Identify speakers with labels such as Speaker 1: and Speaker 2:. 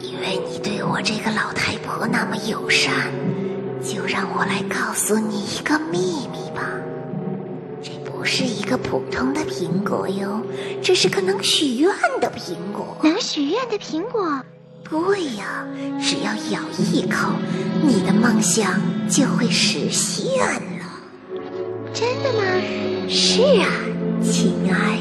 Speaker 1: 因为你对我这个老太婆那么友善就让我来告诉你一个秘密吧。这不是一个普通的苹果哟这是个能许愿的苹果。
Speaker 2: 能许愿的苹果？
Speaker 1: 对呀只要咬一口你的梦想就会实现了。
Speaker 2: 真的吗？
Speaker 1: 是啊亲爱